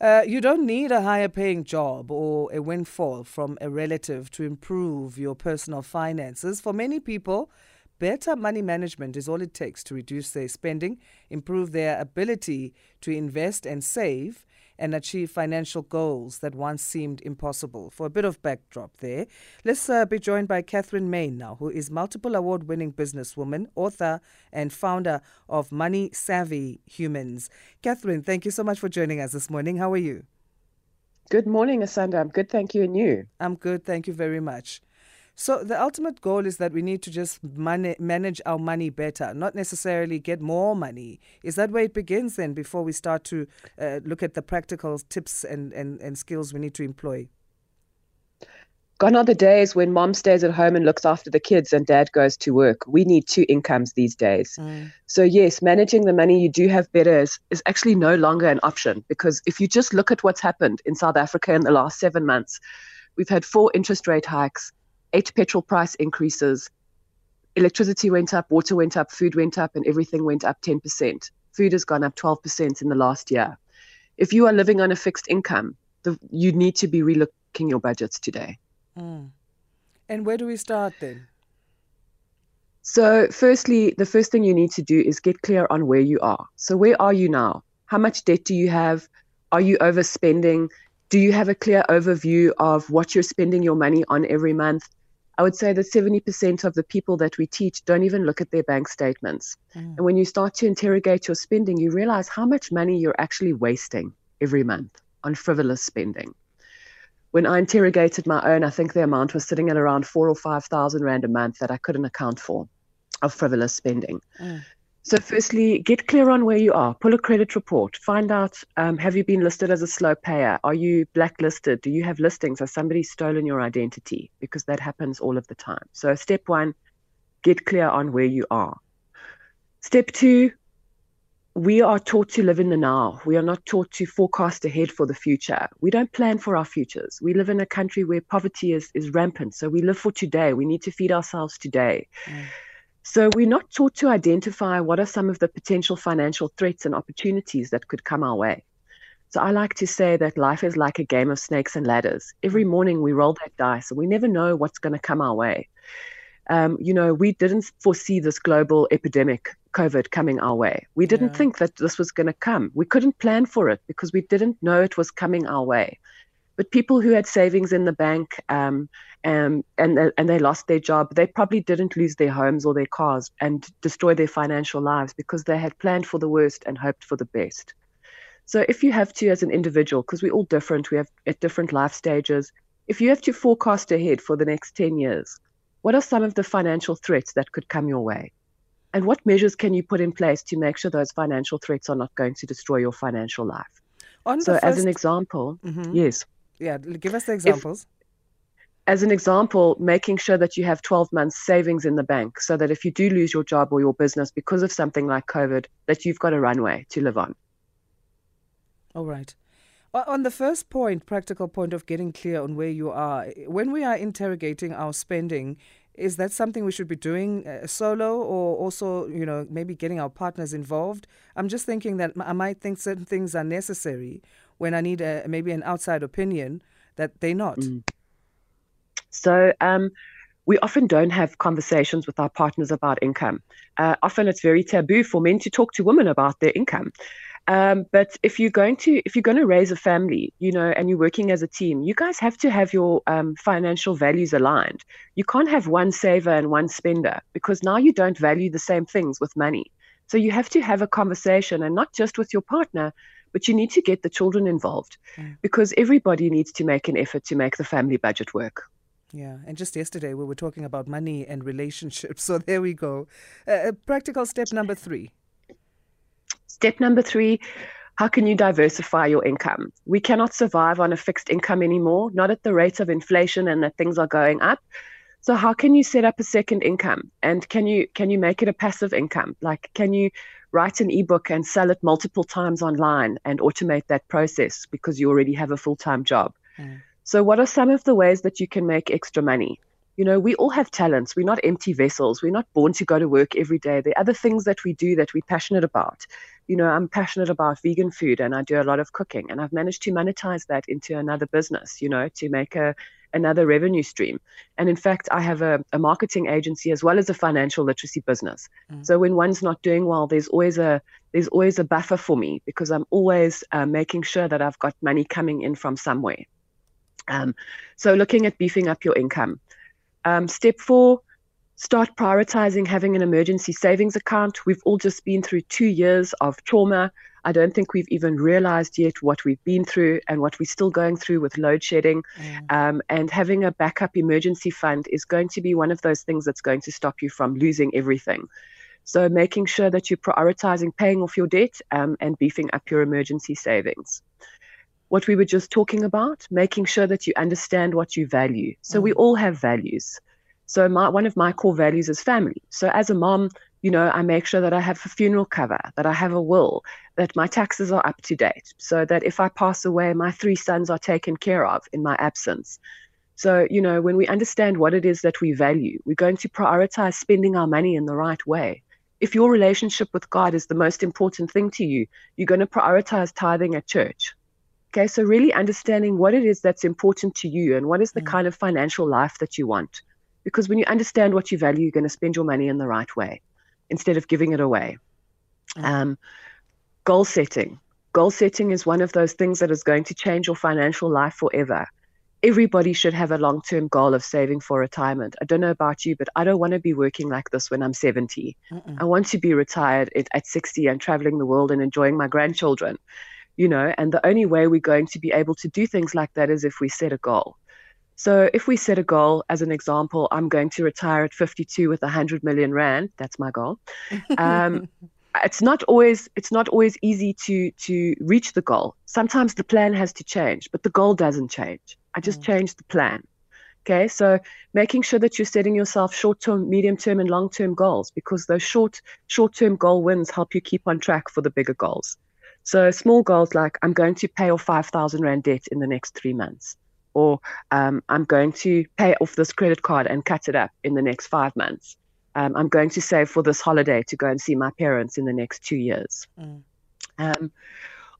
Uh, you don't need a higher paying job or a windfall from a relative to improve your personal finances. For many people, better money management is all it takes to reduce their spending, improve their ability to invest and save, and achieve financial goals that once seemed impossible. For a bit of backdrop there, let's uh, be joined by Kathryn Main now, who is multiple award winning businesswoman, author, and founder of Money Savvy Humans. Kathryn, thank you so much for joining us this morning. How are you? Good morning, Asanda. I'm good, thank you. And you? I'm good, thank you very much. So the ultimate goal is that we need to just man- manage our money better, not necessarily get more money. Is that where it begins then before we start to uh, look at the practical tips and, and, and skills we need to employ? Gone are the days when mom stays at home and looks after the kids and dad goes to work. We need two incomes these days. Mm. So, yes, managing the money you do have better is, is actually no longer an option because if you just look at what's happened in South Africa in the last seven months, we've had four interest rate hikes eight petrol price increases. Electricity went up, water went up, food went up, and everything went up 10%. Food has gone up 12% in the last year. If you are living on a fixed income, the, you need to be relooking your budgets today. Mm. And where do we start then? So, firstly, the first thing you need to do is get clear on where you are. So, where are you now? How much debt do you have? Are you overspending? Do you have a clear overview of what you're spending your money on every month? I would say that 70% of the people that we teach don't even look at their bank statements. Mm. And when you start to interrogate your spending, you realize how much money you're actually wasting every month on frivolous spending. When I interrogated my own, I think the amount was sitting at around four or 5,000 Rand a month that I couldn't account for of frivolous spending. Mm. So, firstly, get clear on where you are. Pull a credit report. Find out um, have you been listed as a slow payer? Are you blacklisted? Do you have listings? Has somebody stolen your identity? Because that happens all of the time. So, step one, get clear on where you are. Step two, we are taught to live in the now. We are not taught to forecast ahead for the future. We don't plan for our futures. We live in a country where poverty is, is rampant. So, we live for today. We need to feed ourselves today. Mm. So we're not taught to identify what are some of the potential financial threats and opportunities that could come our way. So I like to say that life is like a game of snakes and ladders. Every morning we roll that dice and we never know what's going to come our way. Um, you know, we didn't foresee this global epidemic, COVID, coming our way. We didn't yeah. think that this was going to come. We couldn't plan for it because we didn't know it was coming our way. But people who had savings in the bank um, um, and and they lost their job, they probably didn't lose their homes or their cars and destroy their financial lives because they had planned for the worst and hoped for the best. So if you have to, as an individual, because we're all different, we have at different life stages. If you have to forecast ahead for the next ten years, what are some of the financial threats that could come your way? And what measures can you put in place to make sure those financial threats are not going to destroy your financial life? On so, first... as an example, mm-hmm. yes. Yeah, give us the examples. If, as an example, making sure that you have 12 months savings in the bank so that if you do lose your job or your business because of something like COVID, that you've got a runway to live on. All right. On the first point, practical point of getting clear on where you are, when we are interrogating our spending, is that something we should be doing uh, solo or also, you know, maybe getting our partners involved? I'm just thinking that I might think certain things are necessary when I need a, maybe an outside opinion that they're not. Mm. So, um, we often don't have conversations with our partners about income. Uh, often it's very taboo for men to talk to women about their income. Um, but if you're going to if you're going to raise a family, you know, and you're working as a team, you guys have to have your um, financial values aligned. You can't have one saver and one spender because now you don't value the same things with money. So you have to have a conversation, and not just with your partner, but you need to get the children involved mm. because everybody needs to make an effort to make the family budget work. Yeah, and just yesterday we were talking about money and relationships. So there we go. Uh, uh, practical step number three. Step number three how can you diversify your income? We cannot survive on a fixed income anymore, not at the rate of inflation and that things are going up. So how can you set up a second income? And can you can you make it a passive income? Like can you write an ebook and sell it multiple times online and automate that process because you already have a full-time job? Mm. So, what are some of the ways that you can make extra money? You know, we all have talents. We're not empty vessels. We're not born to go to work every day. There are other things that we do that we're passionate about. You know, I'm passionate about vegan food and I do a lot of cooking and I've managed to monetize that into another business, you know, to make a another revenue stream. And in fact, I have a, a marketing agency as well as a financial literacy business. Mm. So when one's not doing well, there's always a there's always a buffer for me because I'm always uh, making sure that I've got money coming in from somewhere. Um, so looking at beefing up your income. Um, step four, start prioritizing having an emergency savings account. We've all just been through two years of trauma. I don't think we've even realized yet what we've been through and what we're still going through with load shedding. Mm. Um, and having a backup emergency fund is going to be one of those things that's going to stop you from losing everything. So, making sure that you're prioritizing paying off your debt um, and beefing up your emergency savings. What we were just talking about, making sure that you understand what you value. So, mm. we all have values. So my one of my core values is family. So as a mom, you know, I make sure that I have a funeral cover, that I have a will, that my taxes are up to date, so that if I pass away, my three sons are taken care of in my absence. So, you know, when we understand what it is that we value, we're going to prioritize spending our money in the right way. If your relationship with God is the most important thing to you, you're going to prioritize tithing at church. Okay, so really understanding what it is that's important to you and what is the mm. kind of financial life that you want. Because when you understand what you value, you're going to spend your money in the right way instead of giving it away. Um, goal setting. Goal setting is one of those things that is going to change your financial life forever. Everybody should have a long term goal of saving for retirement. I don't know about you, but I don't want to be working like this when I'm 70. Mm-mm. I want to be retired at, at 60 and traveling the world and enjoying my grandchildren, you know, and the only way we're going to be able to do things like that is if we set a goal. So if we set a goal, as an example, I'm going to retire at 52 with 100 million rand. That's my goal. Um, it's not always it's not always easy to to reach the goal. Sometimes the plan has to change, but the goal doesn't change. I just mm. change the plan. Okay, so making sure that you're setting yourself short-term, medium-term, and long-term goals because those short short-term goal wins help you keep on track for the bigger goals. So small goals like I'm going to pay off 5,000 rand debt in the next three months or um, I'm going to pay off this credit card and cut it up in the next five months. Um, I'm going to save for this holiday to go and see my parents in the next two years. Mm. Um,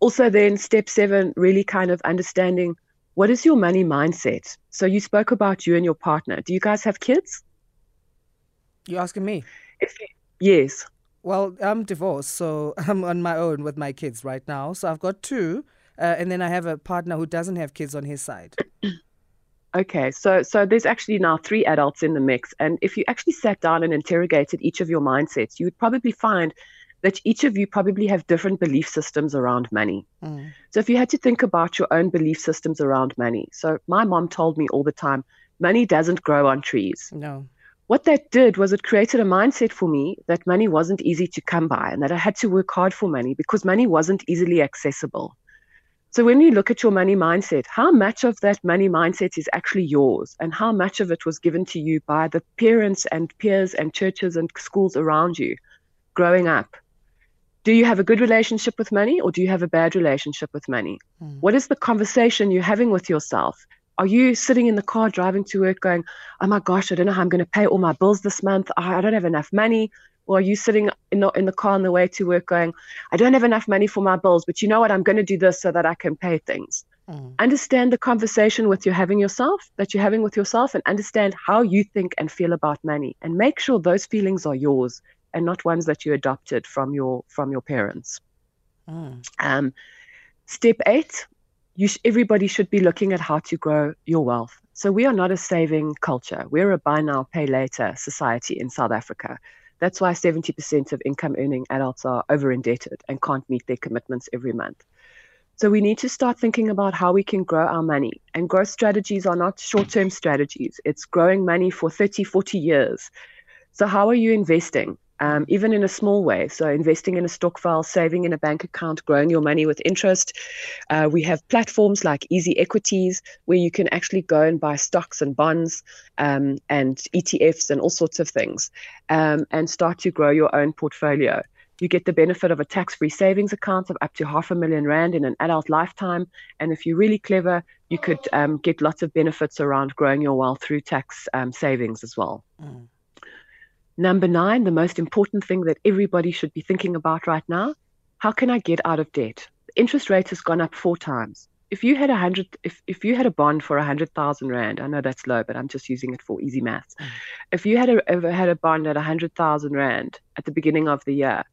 also, then step seven, really kind of understanding what is your money mindset. So you spoke about you and your partner. Do you guys have kids? You're asking me? You, yes. Well, I'm divorced, so I'm on my own with my kids right now. So I've got two. Uh, and then I have a partner who doesn't have kids on his side. Okay, so so there's actually now three adults in the mix, and if you actually sat down and interrogated each of your mindsets, you would probably find that each of you probably have different belief systems around money. Mm. So if you had to think about your own belief systems around money, so my mom told me all the time, money doesn't grow on trees. No. What that did was it created a mindset for me that money wasn't easy to come by and that I had to work hard for money because money wasn't easily accessible. So when you look at your money mindset, how much of that money mindset is actually yours and how much of it was given to you by the parents and peers and churches and schools around you growing up? Do you have a good relationship with money or do you have a bad relationship with money? Hmm. What is the conversation you're having with yourself? Are you sitting in the car driving to work going, oh my gosh, I don't know how I'm going to pay all my bills this month. I don't have enough money. Or are you sitting in the, in the car on the way to work going, I don't have enough money for my bills, but you know what? I'm going to do this so that I can pay things. Mm. Understand the conversation with you having yourself that you're having with yourself and understand how you think and feel about money and make sure those feelings are yours and not ones that you adopted from your from your parents. Mm. Um, step eight, you sh- everybody should be looking at how to grow your wealth. So we are not a saving culture. We're a buy now, pay later society in South Africa. That's why 70% of income earning adults are over indebted and can't meet their commitments every month. So we need to start thinking about how we can grow our money. And growth strategies are not short term strategies, it's growing money for 30, 40 years. So, how are you investing? Um, even in a small way. So, investing in a stokvel, saving in a bank account, growing your money with interest. Uh, we have platforms like Easy Equities where you can actually go and buy stocks and bonds um, and ETFs and all sorts of things um, and start to grow your own portfolio. You get the benefit of a tax free savings account of up to half a million rand in an adult lifetime. And if you're really clever, you could um, get lots of benefits around growing your wealth through tax um, savings as well. Mm. Number nine, the most important thing that everybody should be thinking about right now how can I get out of debt? The interest rate has gone up four times. If you had a hundred, if, if you had a bond for a hundred thousand rand, I know that's low, but I'm just using it for easy maths. Mm. If you had a, ever had a bond at a hundred thousand rand at the beginning of the year,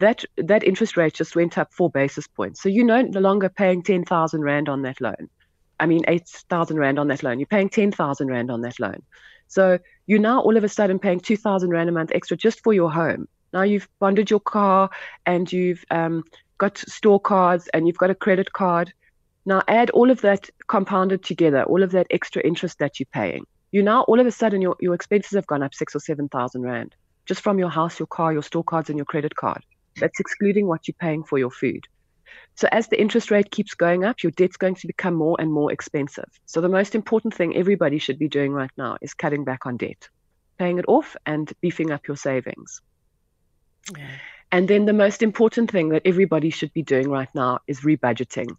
that that interest rate just went up four basis points. So you're no, no longer paying ten thousand rand on that loan. I mean eight thousand rand on that loan. You're paying ten thousand rand on that loan. So you're now all of a sudden paying two thousand rand a month extra just for your home. Now you've bonded your car and you've um, got store cards and you've got a credit card. Now add all of that compounded together, all of that extra interest that you're paying. You now all of a sudden your, your expenses have gone up six or seven thousand rand just from your house, your car, your store cards, and your credit card. That's excluding what you're paying for your food. So as the interest rate keeps going up, your debt's going to become more and more expensive. So the most important thing everybody should be doing right now is cutting back on debt, paying it off and beefing up your savings. Yeah. And then the most important thing that everybody should be doing right now is rebudgeting.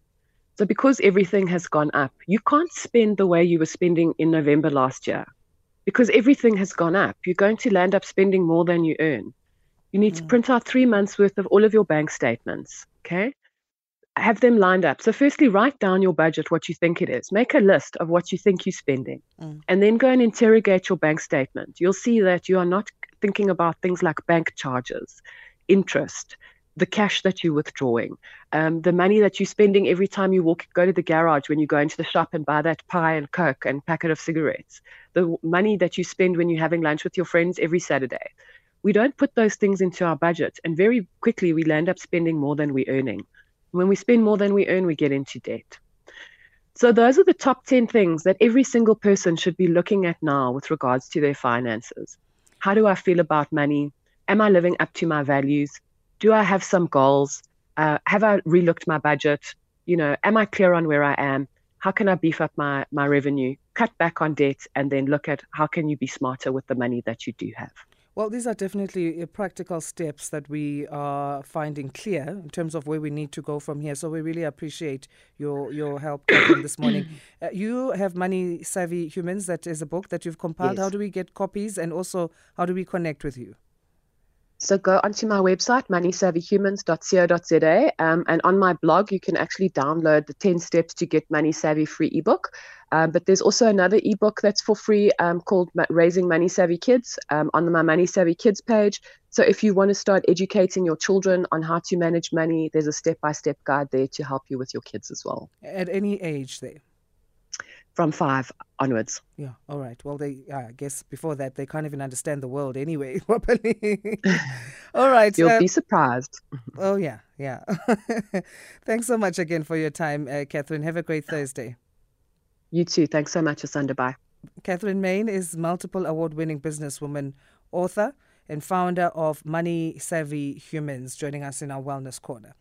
So because everything has gone up, you can't spend the way you were spending in November last year. Because everything has gone up, you're going to land up spending more than you earn. You need to mm. print out three months worth of all of your bank statements. Okay. Have them lined up. So, firstly, write down your budget, what you think it is. Make a list of what you think you're spending, mm. and then go and interrogate your bank statement. You'll see that you are not thinking about things like bank charges, interest, the cash that you're withdrawing, um, the money that you're spending every time you walk, go to the garage when you go into the shop and buy that pie and coke and packet of cigarettes, the money that you spend when you're having lunch with your friends every Saturday we don't put those things into our budget. And very quickly, we land up spending more than we're earning. When we spend more than we earn, we get into debt. So, those are the top 10 things that every single person should be looking at now with regards to their finances. How do I feel about money? Am I living up to my values? Do I have some goals? Uh, have I relooked my budget? You know, am I clear on where I am? How can I beef up my, my revenue, cut back on debt, and then look at how can you be smarter with the money that you do have? Well, these are definitely uh, practical steps that we are finding clear in terms of where we need to go from here. So we really appreciate your your help this morning. Uh, you have Money Savvy Humans. That is a book that you've compiled. Yes. How do we get copies, and also how do we connect with you? So go onto my website, moneysavvyhumans.co.za, um, and on my blog, you can actually download the 10 steps to get Money Savvy free ebook. Um, but there's also another ebook that's for free um, called Raising Money Savvy Kids um, on my Money Savvy Kids page. So if you want to start educating your children on how to manage money, there's a step by step guide there to help you with your kids as well. At any age, there? From five onwards. Yeah, all right. Well, they, I guess before that, they can't even understand the world anyway properly. all right. You'll uh, be surprised. Oh, yeah, yeah. Thanks so much again for your time, uh, Kathryn. Have a great Thursday. You too. Thanks so much, Asanda. Bye. Kathryn Main is multiple award winning businesswoman, author, and founder of Money Savvy Humans, joining us in our Wellness Corner.